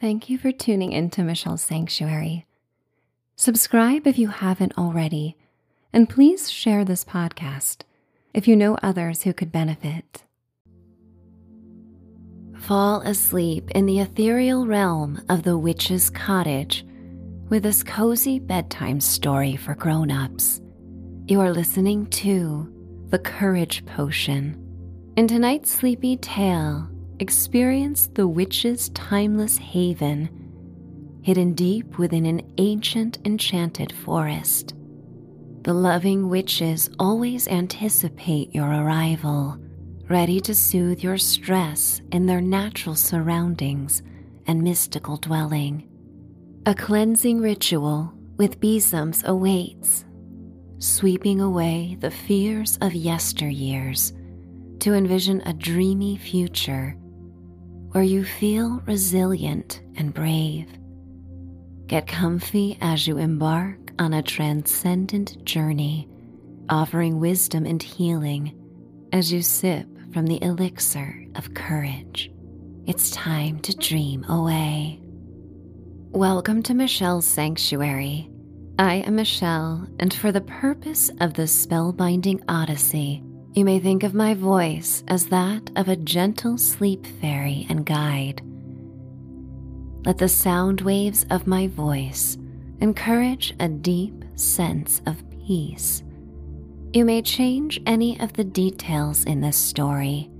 Thank you for tuning into Michelle's Sanctuary. Subscribe if you haven't already, and please share this podcast if you know others who could benefit. Fall asleep in the ethereal realm of the witch's cottage with this cozy bedtime story for grown-ups. You are listening to The Courage Potion. In tonight's sleepy tale, experience the witch's timeless haven, hidden deep within an ancient enchanted forest. The loving witches always anticipate your arrival, ready to soothe your stress in their natural surroundings and mystical dwelling. A cleansing ritual with besoms awaits, sweeping away the fears of yesteryears to envision a dreamy future where you feel resilient and brave. Get comfy as you embark on a transcendent journey, offering wisdom and healing as you sip from the elixir of courage. It's time to dream away. Welcome to Michelle's Sanctuary. I am Michelle, and for the purpose of this spellbinding odyssey, you may think of my voice as that of a gentle sleep fairy and guide. Let the sound waves of my voice encourage a deep sense of peace. You may change any of the details in this story,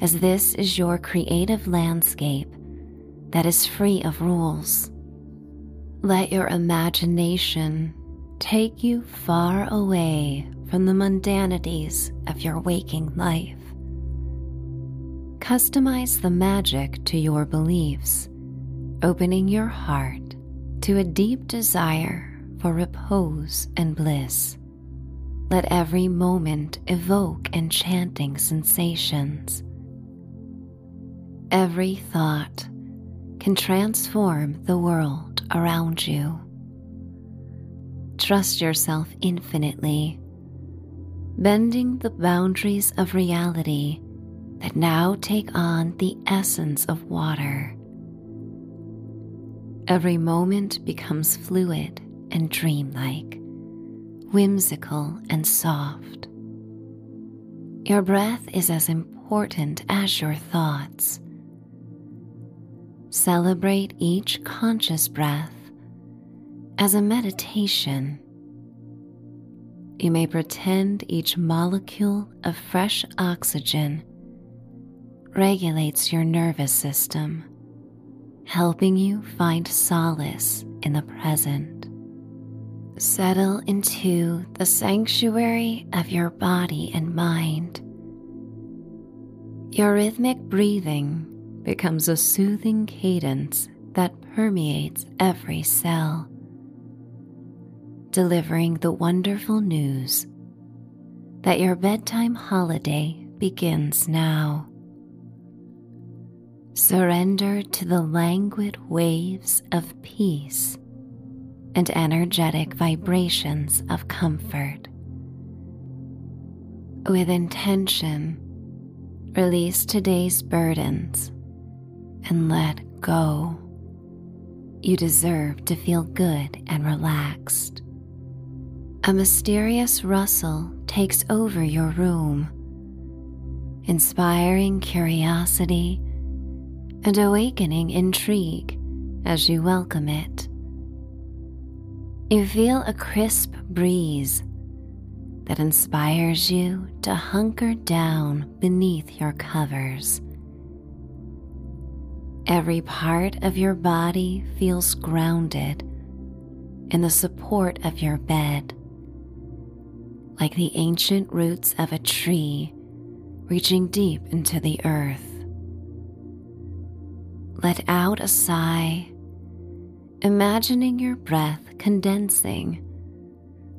as this is your creative landscape that is free of rules. Let your imagination take you far away from the mundanities of your waking life. Customize the magic to your beliefs, opening your heart to a deep desire for repose and bliss. Let every moment evoke enchanting sensations. Every thought can transform the world around you. Trust yourself infinitely bending the boundaries of reality that now take on the essence of water. Every moment becomes fluid and dreamlike, whimsical and soft. Your breath is as important as your thoughts. Celebrate each conscious breath as a meditation you may pretend each molecule of fresh oxygen regulates your nervous system, helping you find solace in the present. Settle into the sanctuary of your body and mind. Your rhythmic breathing becomes a soothing cadence that permeates every cell delivering the wonderful news that your bedtime holiday begins now. Surrender to the languid waves of peace and energetic vibrations of comfort. With intention, release today's burdens and let go. You deserve to feel good and relaxed a mysterious rustle takes over your room, inspiring curiosity and awakening intrigue as you welcome it. You feel a crisp breeze that inspires you to hunker down beneath your covers. Every part of your body feels grounded in the support of your bed like the ancient roots of a tree reaching deep into the earth. Let out a sigh, imagining your breath condensing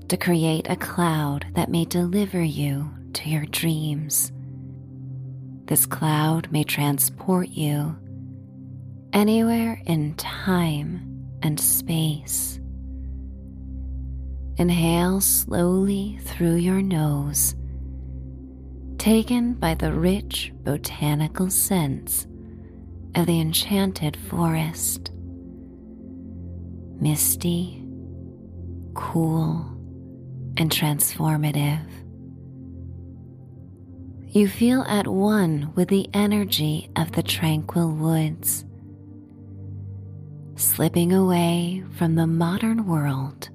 to create a cloud that may deliver you to your dreams. This cloud may transport you anywhere in time and space. Inhale slowly through your nose, taken by the rich botanical scents of the enchanted forest. Misty, cool, and transformative. You feel at one with the energy of the tranquil woods, slipping away from the modern world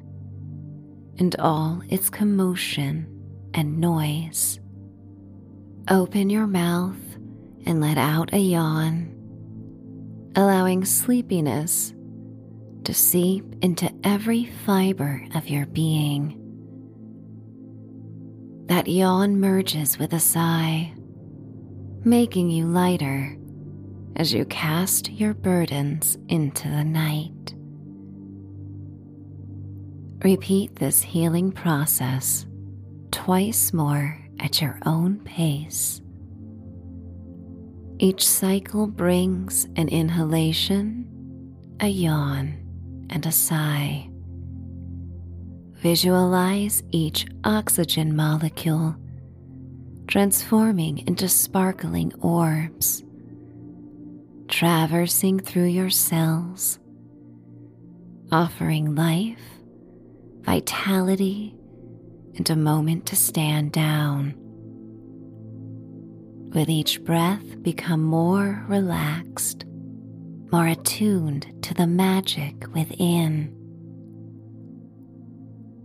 and all its commotion and noise. Open your mouth and let out a yawn, allowing sleepiness to seep into every fiber of your being. That yawn merges with a sigh, making you lighter as you cast your burdens into the night. Repeat this healing process twice more at your own pace. Each cycle brings an inhalation, a yawn, and a sigh. Visualize each oxygen molecule transforming into sparkling orbs, traversing through your cells, offering life, vitality, and a moment to stand down. With each breath, become more relaxed, more attuned to the magic within.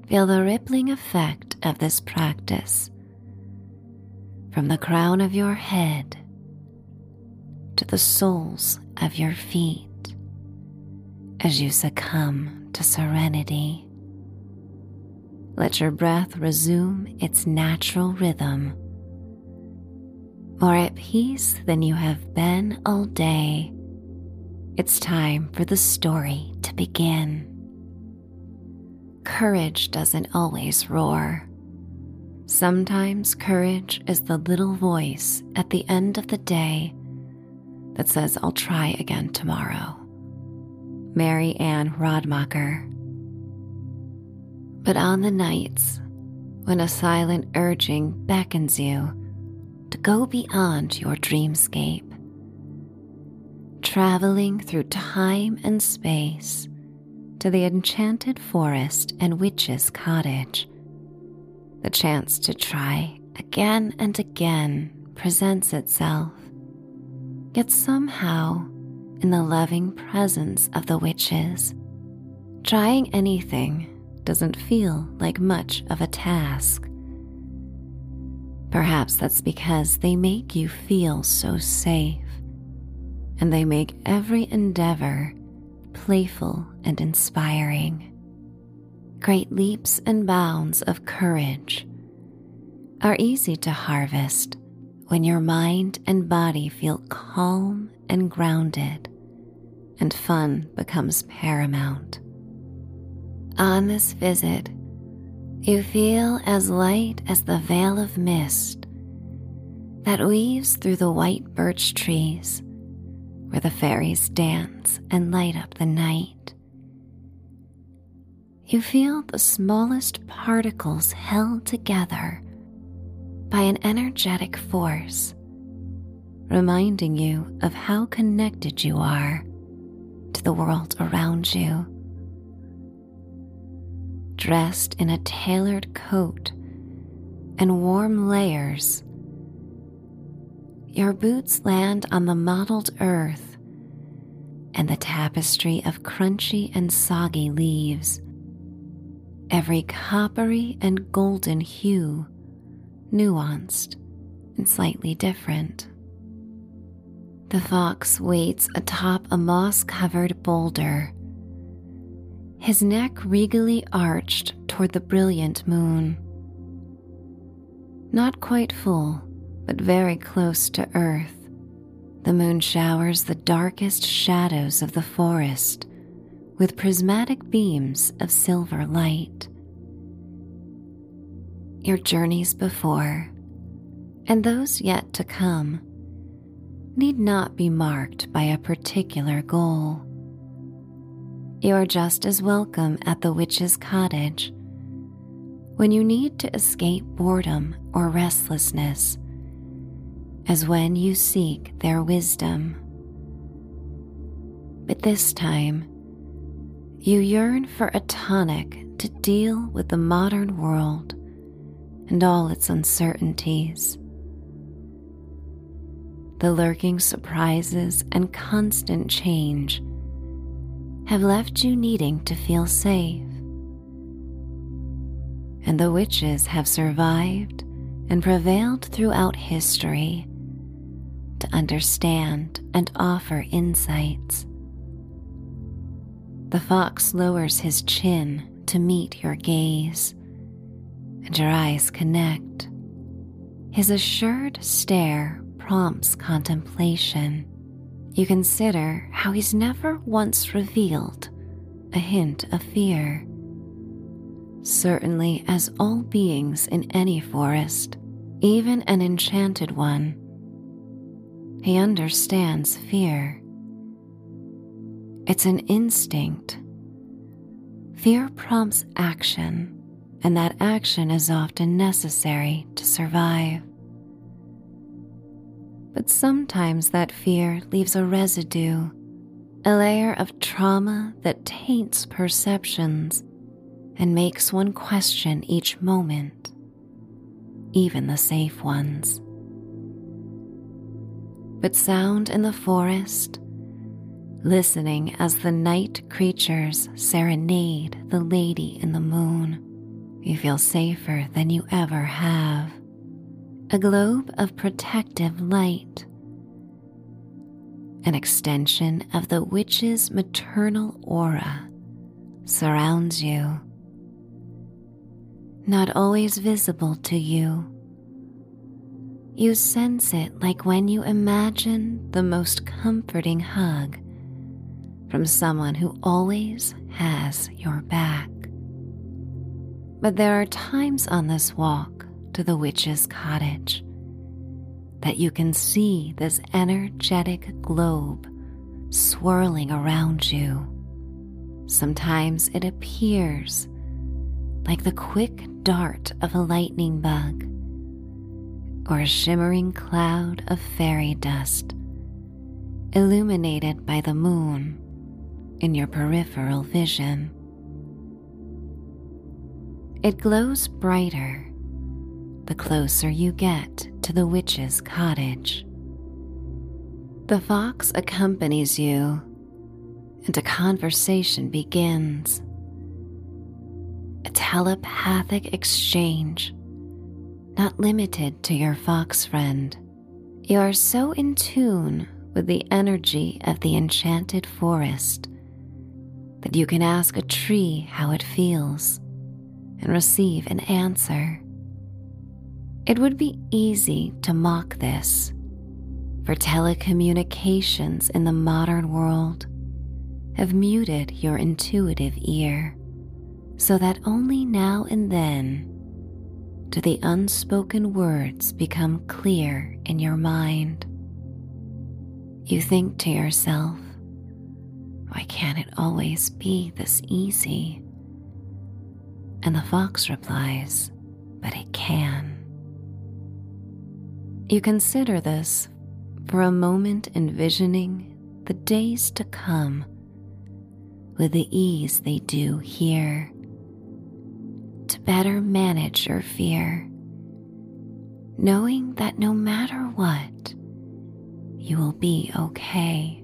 Feel the rippling effect of this practice from the crown of your head to the soles of your feet as you succumb to serenity. Let your breath resume its natural rhythm. More at peace than you have been all day, it's time for the story to begin. Courage doesn't always roar. Sometimes courage is the little voice at the end of the day that says, I'll try again tomorrow. Mary Anne Radmacher. But on the nights when a silent urging beckons you to go beyond your dreamscape, traveling through time and space to the enchanted forest and witch's cottage, the chance to try again and again presents itself. Yet somehow, in the loving presence of the witches, trying anything doesn't feel like much of a task. Perhaps that's because they make you feel so safe, and they make every endeavor playful and inspiring. Great leaps and bounds of courage are easy to harvest when your mind and body feel calm and grounded, and fun becomes paramount. On this visit, you feel as light as the veil of mist that weaves through the white birch trees where the fairies dance and light up the night. You feel the smallest particles held together by an energetic force, reminding you of how connected you are to the world around you dressed in a tailored coat and warm layers. Your boots land on the mottled earth and the tapestry of crunchy and soggy leaves, every coppery and golden hue, nuanced and slightly different. The fox waits atop a moss covered boulder his neck regally arched toward the brilliant moon. Not quite full, but very close to Earth, the moon showers the darkest shadows of the forest with prismatic beams of silver light. Your journeys before, and those yet to come, need not be marked by a particular goal. You are just as welcome at the witch's cottage when you need to escape boredom or restlessness as when you seek their wisdom. But this time, you yearn for a tonic to deal with the modern world and all its uncertainties. The lurking surprises and constant change have left you needing to feel safe. And the witches have survived and prevailed throughout history to understand and offer insights. The fox lowers his chin to meet your gaze, and your eyes connect. His assured stare prompts contemplation. You consider how he's never once revealed a hint of fear. Certainly, as all beings in any forest, even an enchanted one, he understands fear. It's an instinct. Fear prompts action, and that action is often necessary to survive. But sometimes that fear leaves a residue, a layer of trauma that taints perceptions and makes one question each moment, even the safe ones. But sound in the forest listening as the night creatures serenade the lady in the moon. You feel safer than you ever have. A globe of protective light, an extension of the witch's maternal aura, surrounds you. Not always visible to you, you sense it like when you imagine the most comforting hug from someone who always has your back. But there are times on this walk to the witch's cottage that you can see this energetic globe swirling around you. Sometimes it appears like the quick dart of a lightning bug or a shimmering cloud of fairy dust illuminated by the moon in your peripheral vision. It glows brighter the closer you get to the witch's cottage. The fox accompanies you, and a conversation begins. A telepathic exchange, not limited to your fox friend. You are so in tune with the energy of the enchanted forest that you can ask a tree how it feels and receive an answer. It would be easy to mock this, for telecommunications in the modern world have muted your intuitive ear so that only now and then do the unspoken words become clear in your mind. You think to yourself, why can't it always be this easy? And the fox replies, But it can. You consider this for a moment, envisioning the days to come with the ease they do here to better manage your fear, knowing that no matter what, you will be okay.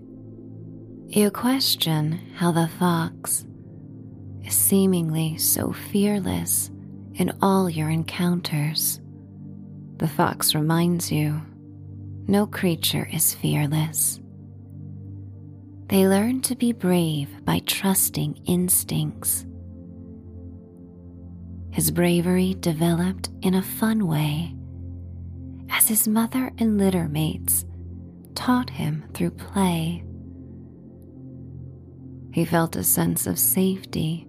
You question how the fox is seemingly so fearless in all your encounters. The fox reminds you no creature is fearless. They learn to be brave by trusting instincts. His bravery developed in a fun way as his mother and litter mates taught him through play. He felt a sense of safety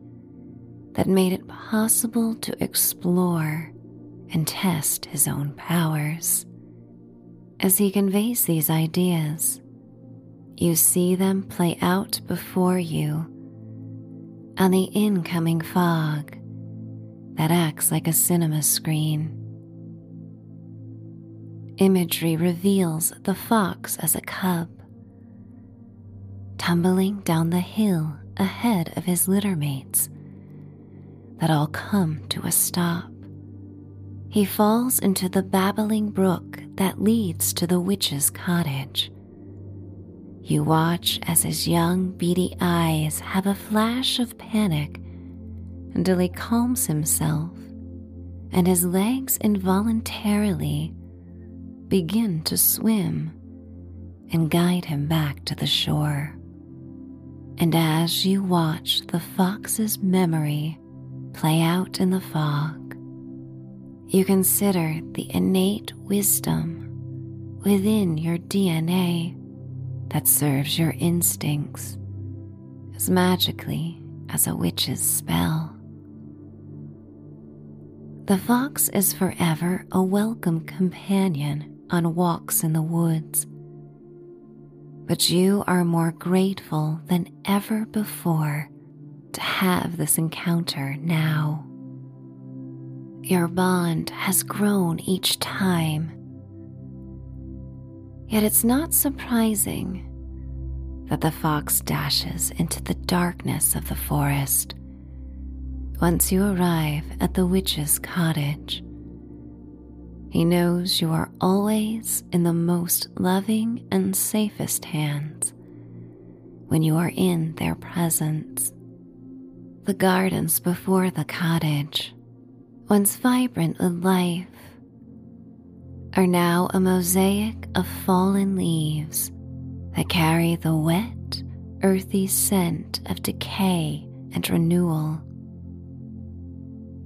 that made it possible to explore and test his own powers. As he conveys these ideas, you see them play out before you on the incoming fog that acts like a cinema screen. Imagery reveals the fox as a cub tumbling down the hill ahead of his littermates that all come to a stop. He falls into the babbling brook that leads to the witch's cottage. You watch as his young, beady eyes have a flash of panic until he calms himself and his legs involuntarily begin to swim and guide him back to the shore. And as you watch the fox's memory play out in the fog, you consider the innate wisdom within your DNA that serves your instincts as magically as a witch's spell. The fox is forever a welcome companion on walks in the woods. But you are more grateful than ever before to have this encounter now. Your bond has grown each time. Yet it's not surprising that the fox dashes into the darkness of the forest once you arrive at the witch's cottage. He knows you are always in the most loving and safest hands when you are in their presence. The gardens before the cottage, once vibrant with life, are now a mosaic of fallen leaves that carry the wet, earthy scent of decay and renewal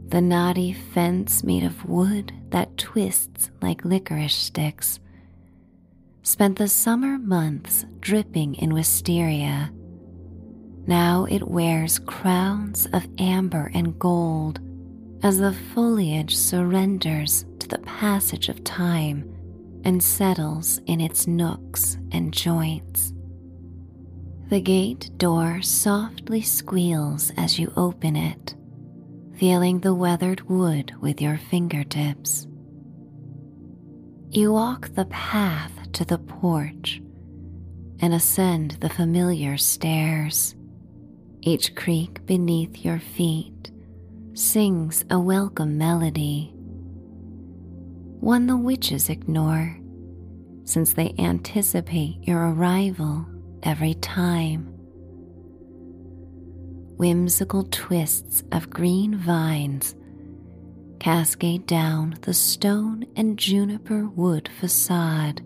the knotty fence made of wood that twists like licorice sticks, spent the summer months dripping in wisteria. Now it wears crowns of amber and gold as the foliage surrenders to the passage of time and settles in its nooks and joints. The gate door softly squeals as you open it feeling the weathered wood with your fingertips. You walk the path to the porch and ascend the familiar stairs. Each creak beneath your feet sings a welcome melody, one the witches ignore since they anticipate your arrival every time. Whimsical twists of green vines cascade down the stone and juniper wood facade.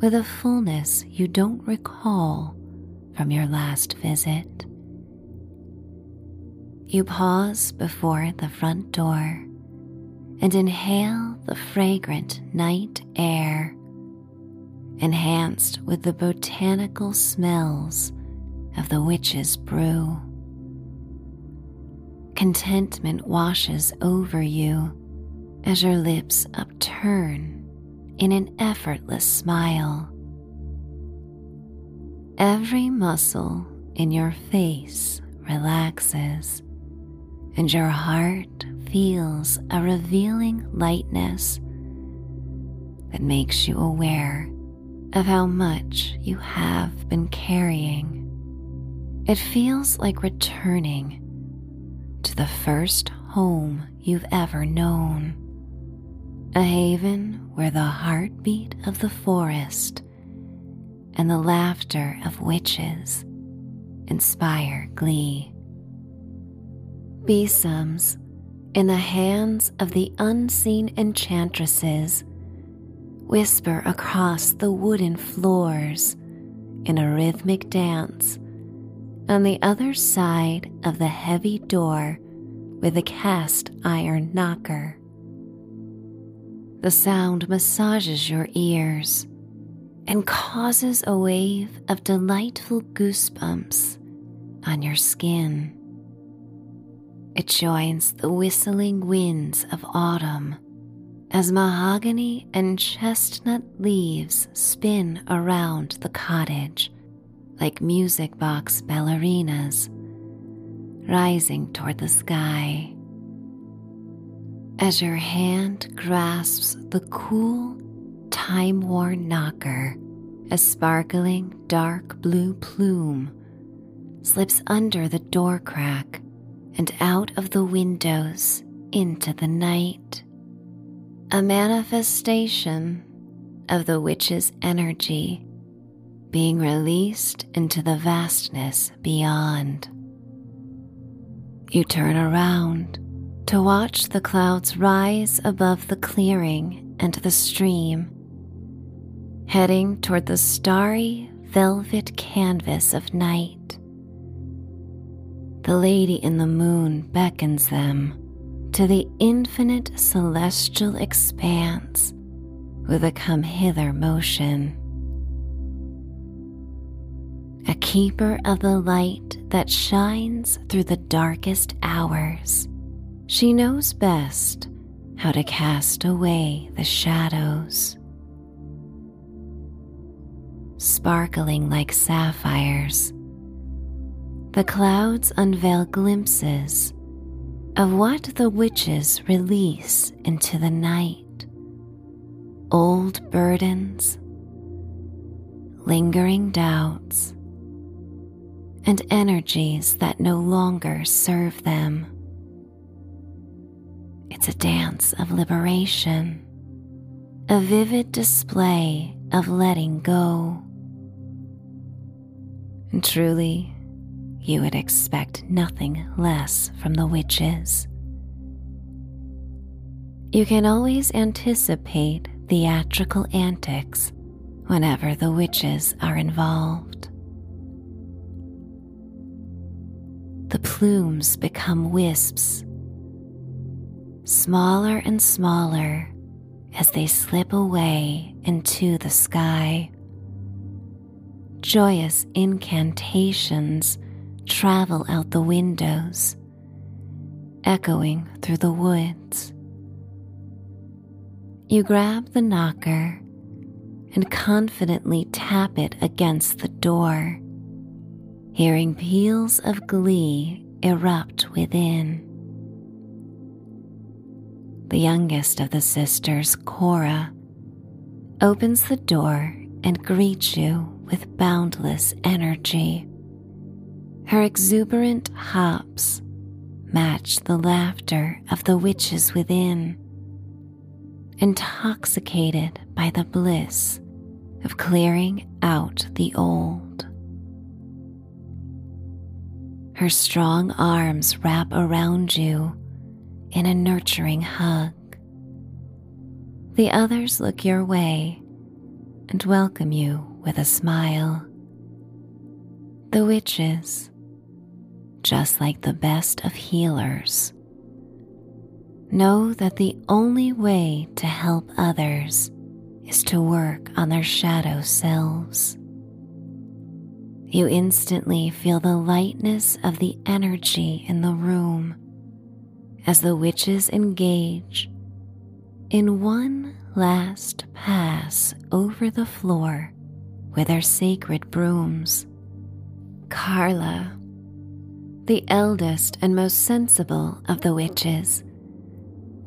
With a fullness you don't recall from your last visit. You pause before the front door and inhale the fragrant night air, enhanced with the botanical smells of the witch's brew. Contentment washes over you as your lips upturn in an effortless smile. Every muscle in your face relaxes, and your heart feels a revealing lightness that makes you aware of how much you have been carrying. It feels like returning to the first home you've ever known, a haven where the heartbeat of the forest and the laughter of witches inspire glee. Besoms in the hands of the unseen enchantresses whisper across the wooden floors in a rhythmic dance on the other side of the heavy door with a cast iron knocker. The sound massages your ears and causes a wave of delightful goosebumps on your skin. It joins the whistling winds of autumn as mahogany and chestnut leaves spin around the cottage like music box ballerinas rising toward the sky. As your hand grasps the cool, time worn knocker, a sparkling dark blue plume slips under the door crack and out of the windows into the night. A manifestation of the witch's energy being released into the vastness beyond. You turn around to watch the clouds rise above the clearing and the stream, heading toward the starry velvet canvas of night. The lady in the moon beckons them to the infinite celestial expanse with a come hither motion. A keeper of the light that shines through the darkest hours, she knows best how to cast away the shadows. Sparkling like sapphires, the clouds unveil glimpses of what the witches release into the night. Old burdens, lingering doubts, and energies that no longer serve them. It's a dance of liberation, a vivid display of letting go. And truly, you would expect nothing less from the witches. You can always anticipate theatrical antics whenever the witches are involved. The plumes become wisps, smaller and smaller as they slip away into the sky. Joyous incantations travel out the windows, echoing through the woods. You grab the knocker and confidently tap it against the door, hearing peals of glee erupt within. The youngest of the sisters, Cora, opens the door and greets you with boundless energy. Her exuberant hops match the laughter of the witches within, intoxicated by the bliss of clearing out the old. Her strong arms wrap around you in a nurturing hug. The others look your way and welcome you with a smile. The witches just like the best of healers. Know that the only way to help others is to work on their shadow selves. You instantly feel the lightness of the energy in the room as the witches engage in one last pass over the floor with their sacred brooms. Carla the eldest and most sensible of the witches,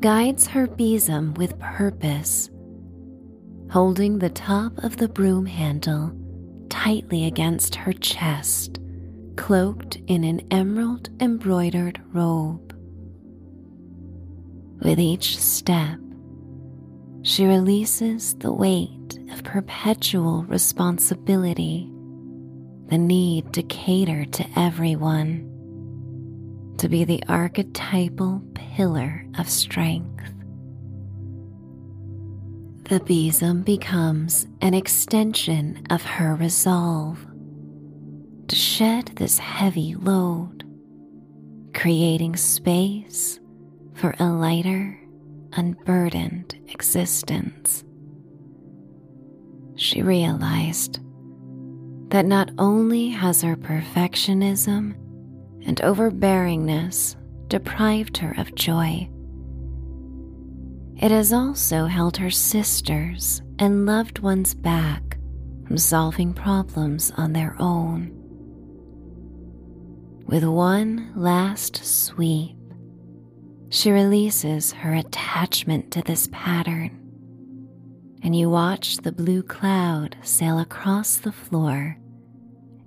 guides her besom with purpose, holding the top of the broom handle tightly against her chest, cloaked in an emerald embroidered robe. With each step, she releases the weight of perpetual responsibility, the need to cater to everyone to be the archetypal pillar of strength. The besom becomes an extension of her resolve to shed this heavy load, creating space for a lighter, unburdened existence. She realized that not only has her perfectionism and overbearingness deprived her of joy. It has also held her sisters and loved ones back from solving problems on their own. With one last sweep, she releases her attachment to this pattern and you watch the blue cloud sail across the floor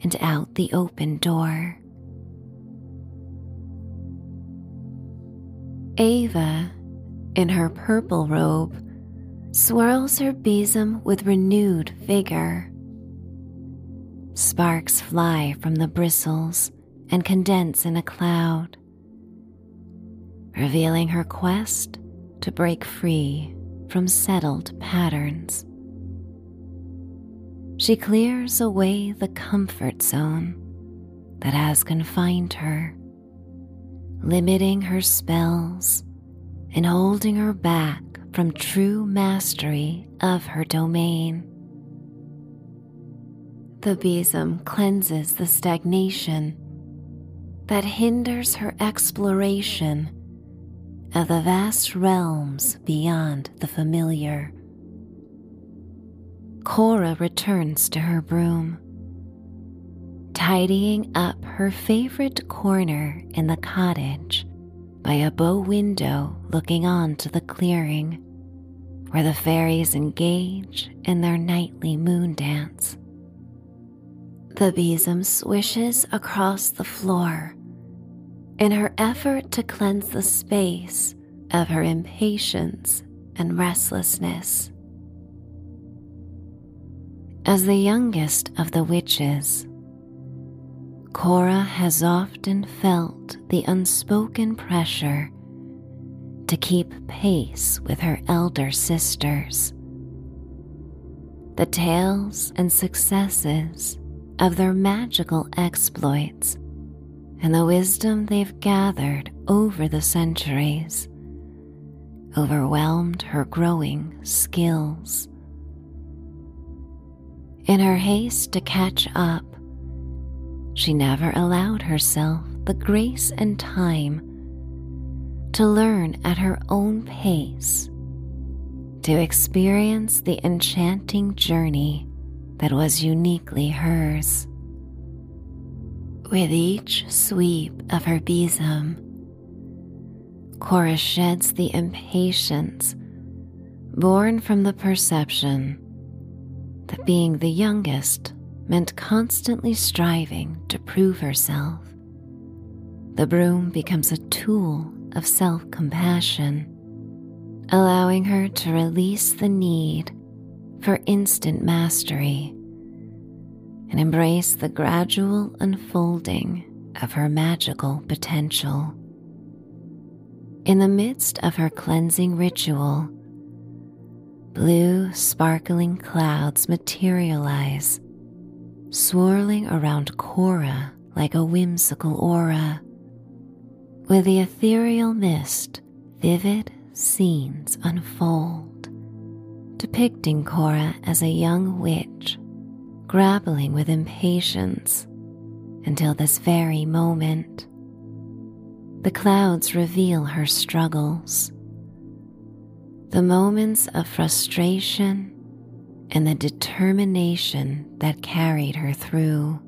and out the open door. Ava, in her purple robe, swirls her besom with renewed vigor. Sparks fly from the bristles and condense in a cloud, revealing her quest to break free from settled patterns. She clears away the comfort zone that has confined her, limiting her spells and holding her back from true mastery of her domain. The besom cleanses the stagnation that hinders her exploration of the vast realms beyond the familiar. Cora returns to her broom, tidying up her favorite corner in the cottage by a bow window looking on to the clearing where the fairies engage in their nightly moon dance. The besom swishes across the floor in her effort to cleanse the space of her impatience and restlessness. As the youngest of the witches, Cora has often felt the unspoken pressure to keep pace with her elder sisters. The tales and successes of their magical exploits and the wisdom they've gathered over the centuries overwhelmed her growing skills. In her haste to catch up, she never allowed herself the grace and time to learn at her own pace, to experience the enchanting journey that was uniquely hers. With each sweep of her besom, Cora sheds the impatience born from the perception that being the youngest meant constantly striving to prove herself. The broom becomes a tool of self compassion, allowing her to release the need for instant mastery and embrace the gradual unfolding of her magical potential. In the midst of her cleansing ritual, blue, sparkling clouds materialize, swirling around Cora like a whimsical aura. With the ethereal mist, vivid scenes unfold, depicting Cora as a young witch grappling with impatience until this very moment. The clouds reveal her struggles, the moments of frustration and the determination that carried her through.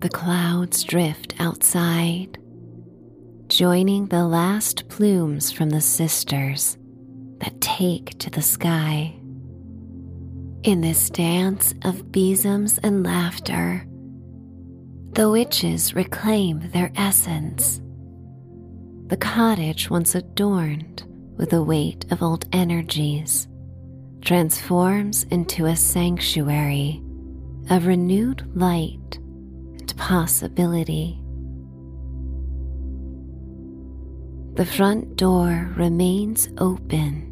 The clouds drift outside, joining the last plumes from the sisters that take to the sky. In this dance of besoms and laughter, the witches reclaim their essence. The cottage, once adorned with the weight of old energies, transforms into a sanctuary of renewed light and possibility. The front door remains open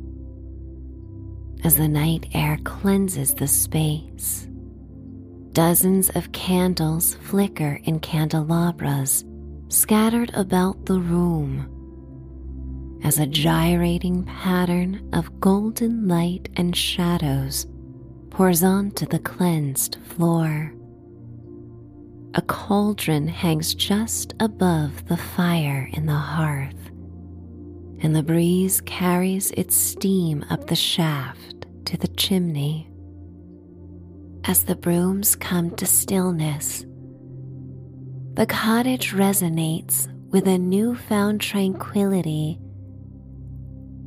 as the night air cleanses the space. Dozens of candles flicker in candelabras scattered about the room as a gyrating pattern of golden light and shadows pours onto the cleansed floor. A cauldron hangs just above the fire in the hearth, and the breeze carries its steam up the shaft to the chimney. As the brooms come to stillness, the cottage resonates with a newfound tranquility,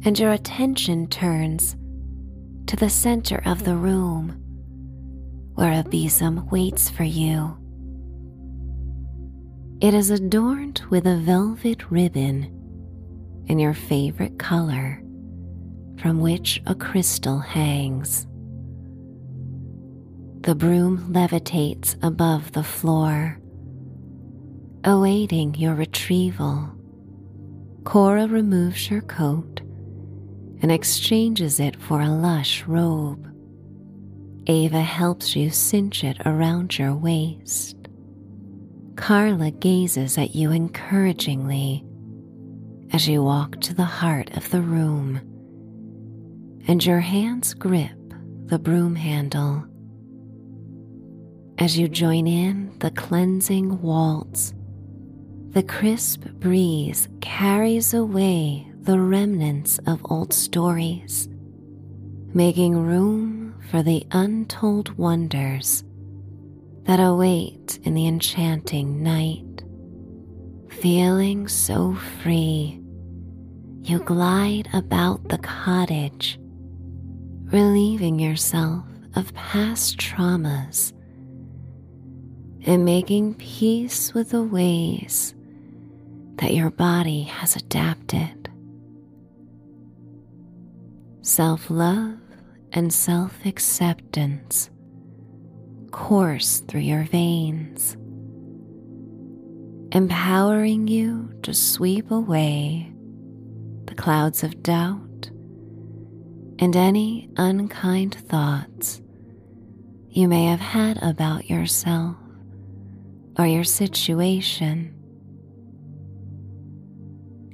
and your attention turns to the center of the room where a besom waits for you. It is adorned with a velvet ribbon in your favorite color from which a crystal hangs. The broom levitates above the floor, awaiting your retrieval. Cora removes her coat and exchanges it for a lush robe. Ava helps you cinch it around your waist. Carla gazes at you encouragingly as you walk to the heart of the room, and your hands grip the broom handle. As you join in the cleansing waltz, the crisp breeze carries away the remnants of old stories, making room for the untold wonders that await in the enchanting night. Feeling so free, you glide about the cottage, relieving yourself of past traumas and making peace with the ways that your body has adapted. Self love and self acceptance course through your veins, empowering you to sweep away the clouds of doubt and any unkind thoughts you may have had about yourself or your situation.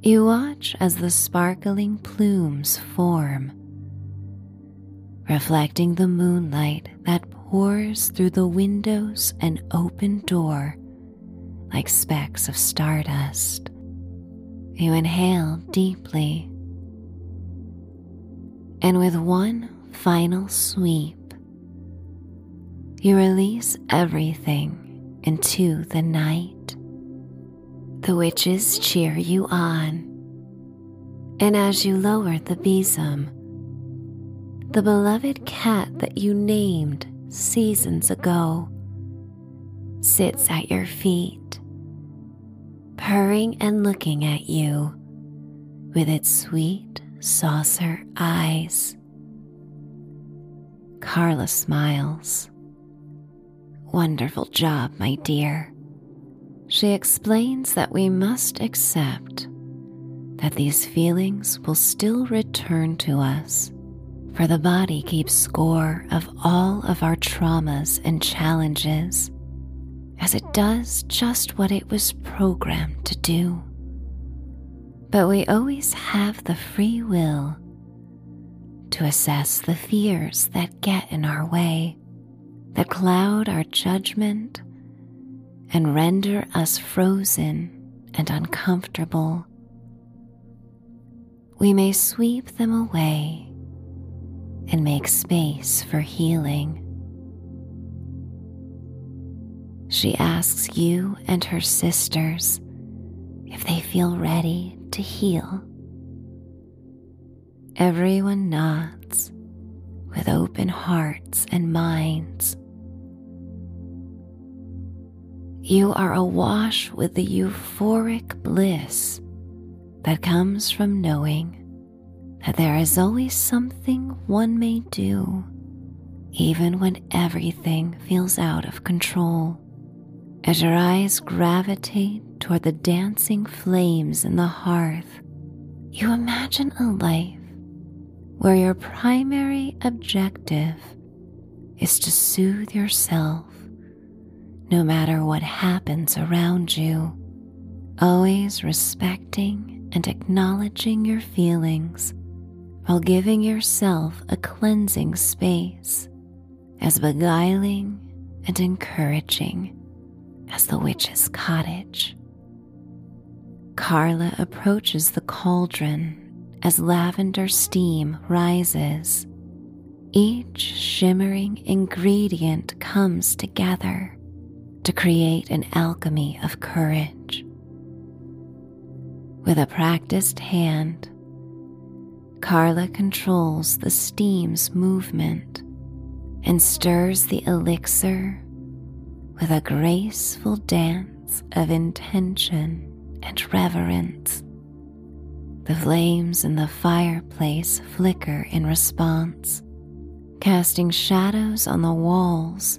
You watch as the sparkling plumes form, reflecting the moonlight that pours through the windows and open door like specks of stardust. You inhale deeply, and with one final sweep, you release everything into the night. The witches cheer you on, and as you lower the besom, the beloved cat that you named seasons ago sits at your feet, purring and looking at you with its sweet saucer eyes. Carla smiles. Wonderful job, my dear. She explains that we must accept that these feelings will still return to us for the body keeps score of all of our traumas and challenges, as it does just what it was programmed to do. But we always have the free will to assess the fears that get in our way, that cloud our judgment and render us frozen and uncomfortable. We may sweep them away and make space for healing. She asks you and her sisters if they feel ready to heal. Everyone nods with open hearts and minds. You are awash with the euphoric bliss that comes from knowing that there is always something one may do, even when everything feels out of control. As your eyes gravitate toward the dancing flames in the hearth, you imagine a life where your primary objective is to soothe yourself no matter what happens around you, always respecting and acknowledging your feelings while giving yourself a cleansing space as beguiling and encouraging as the witch's cottage. Carla approaches the cauldron as lavender steam rises. Each shimmering ingredient comes together to create an alchemy of courage. With a practiced hand, Carla controls the steam's movement and stirs the elixir with a graceful dance of intention and reverence. The flames in the fireplace flicker in response, casting shadows on the walls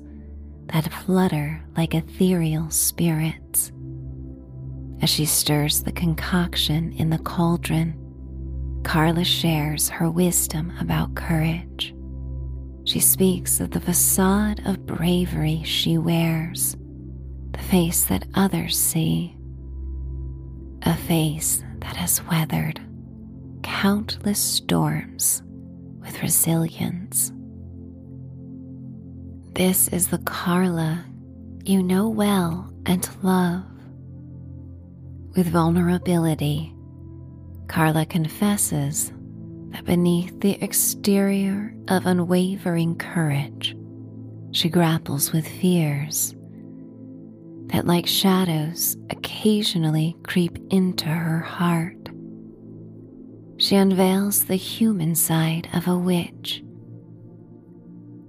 that flutter like ethereal spirits. As she stirs the concoction in the cauldron, Carla shares her wisdom about courage. She speaks of the facade of bravery she wears, the face that others see, a face that has weathered countless storms with resilience. This is the Carla you know well and love. With vulnerability, Carla confesses that beneath the exterior of unwavering courage, she grapples with fears that, like shadows, occasionally creep into her heart. She unveils the human side of a witch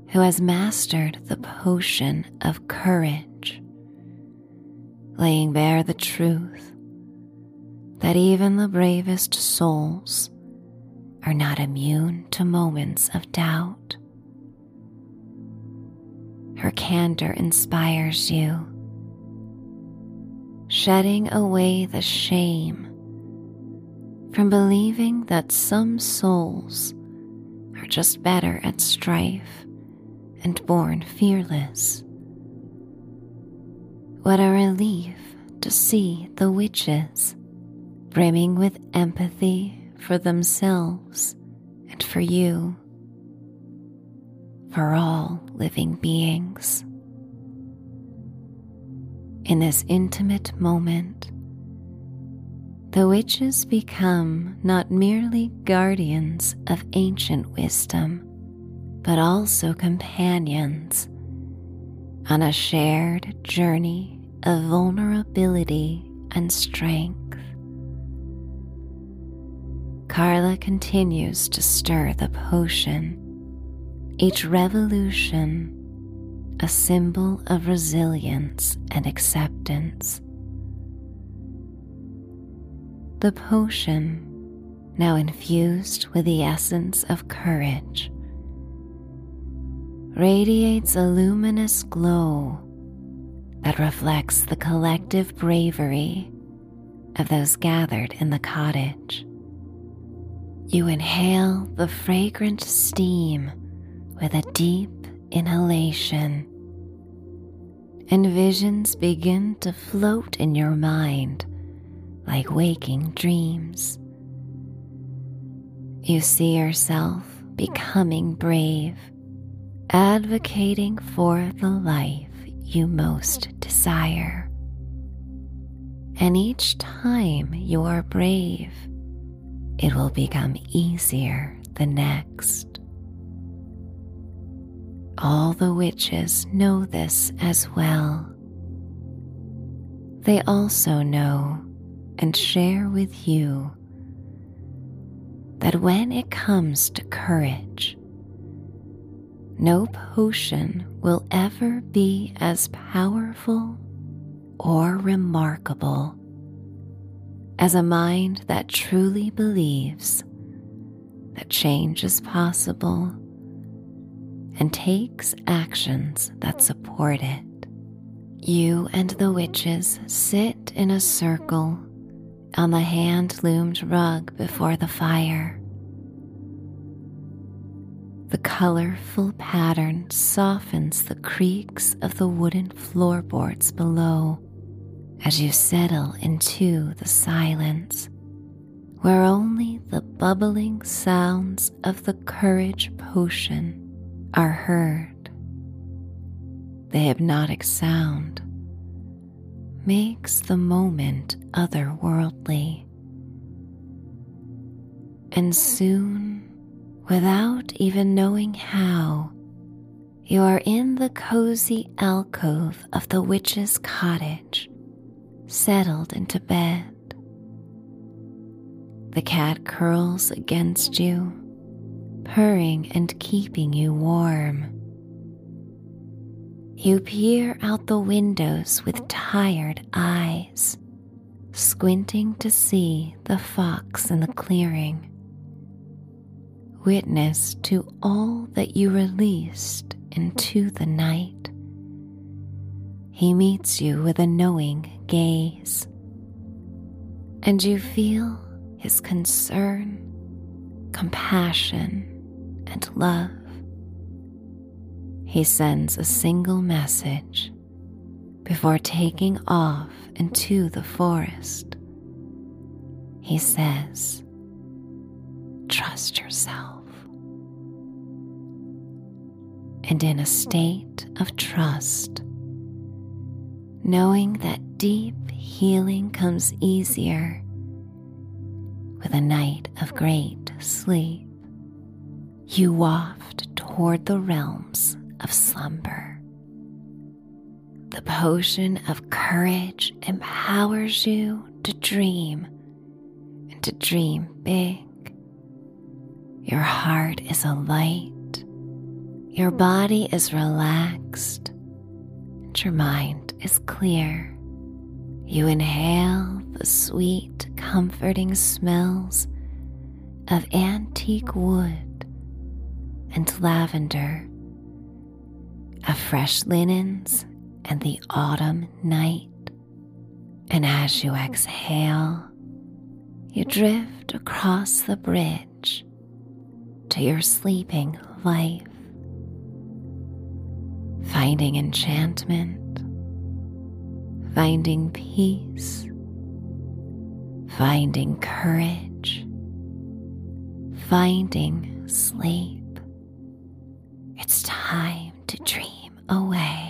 who has mastered the potion of courage, laying bare the truth that even the bravest souls are not immune to moments of doubt. Her candor inspires you, shedding away the shame from believing that some souls are just better at strife and born fearless. What a relief to see the witches brimming with empathy for themselves and for you, for all living beings. In this intimate moment, the witches become not merely guardians of ancient wisdom, but also companions on a shared journey of vulnerability and strength. Carla continues to stir the potion, each revolution a symbol of resilience and acceptance. The potion, now infused with the essence of courage, radiates a luminous glow that reflects the collective bravery of those gathered in the cottage. You inhale the fragrant steam with a deep inhalation, and visions begin to float in your mind like waking dreams. You see yourself becoming brave, advocating for the life you most desire. And each time you are brave, it will become easier the next. All the witches know this as well. They also know and share with you that when it comes to courage, no potion will ever be as powerful or remarkable as a mind that truly believes that change is possible and takes actions that support it. You and the witches sit in a circle on the hand loomed rug before the fire. The colorful pattern softens the creaks of the wooden floorboards below as you settle into the silence where only the bubbling sounds of the courage potion are heard. The hypnotic sound makes the moment otherworldly. And soon, without even knowing how, you are in the cozy alcove of the witch's cottage settled into bed. The cat curls against you, purring and keeping you warm. You peer out the windows with tired eyes, squinting to see the fox in the clearing. Witness to all that you released into the night. He meets you with a knowing gaze, and you feel his concern, compassion, and love. He sends a single message before taking off into the forest. He says, Trust yourself. And in a state of trust, knowing that deep healing comes easier with a night of great sleep, you waft toward the realms of slumber. The potion of courage empowers you to dream and to dream big. Your heart is alight, your body is relaxed, and your mind is clear. You inhale the sweet, comforting smells of antique wood and lavender, of fresh linens and the autumn night. And as you exhale, you drift across the bridge to your sleeping life, finding enchantment finding peace, finding courage, finding sleep. It's time to dream away.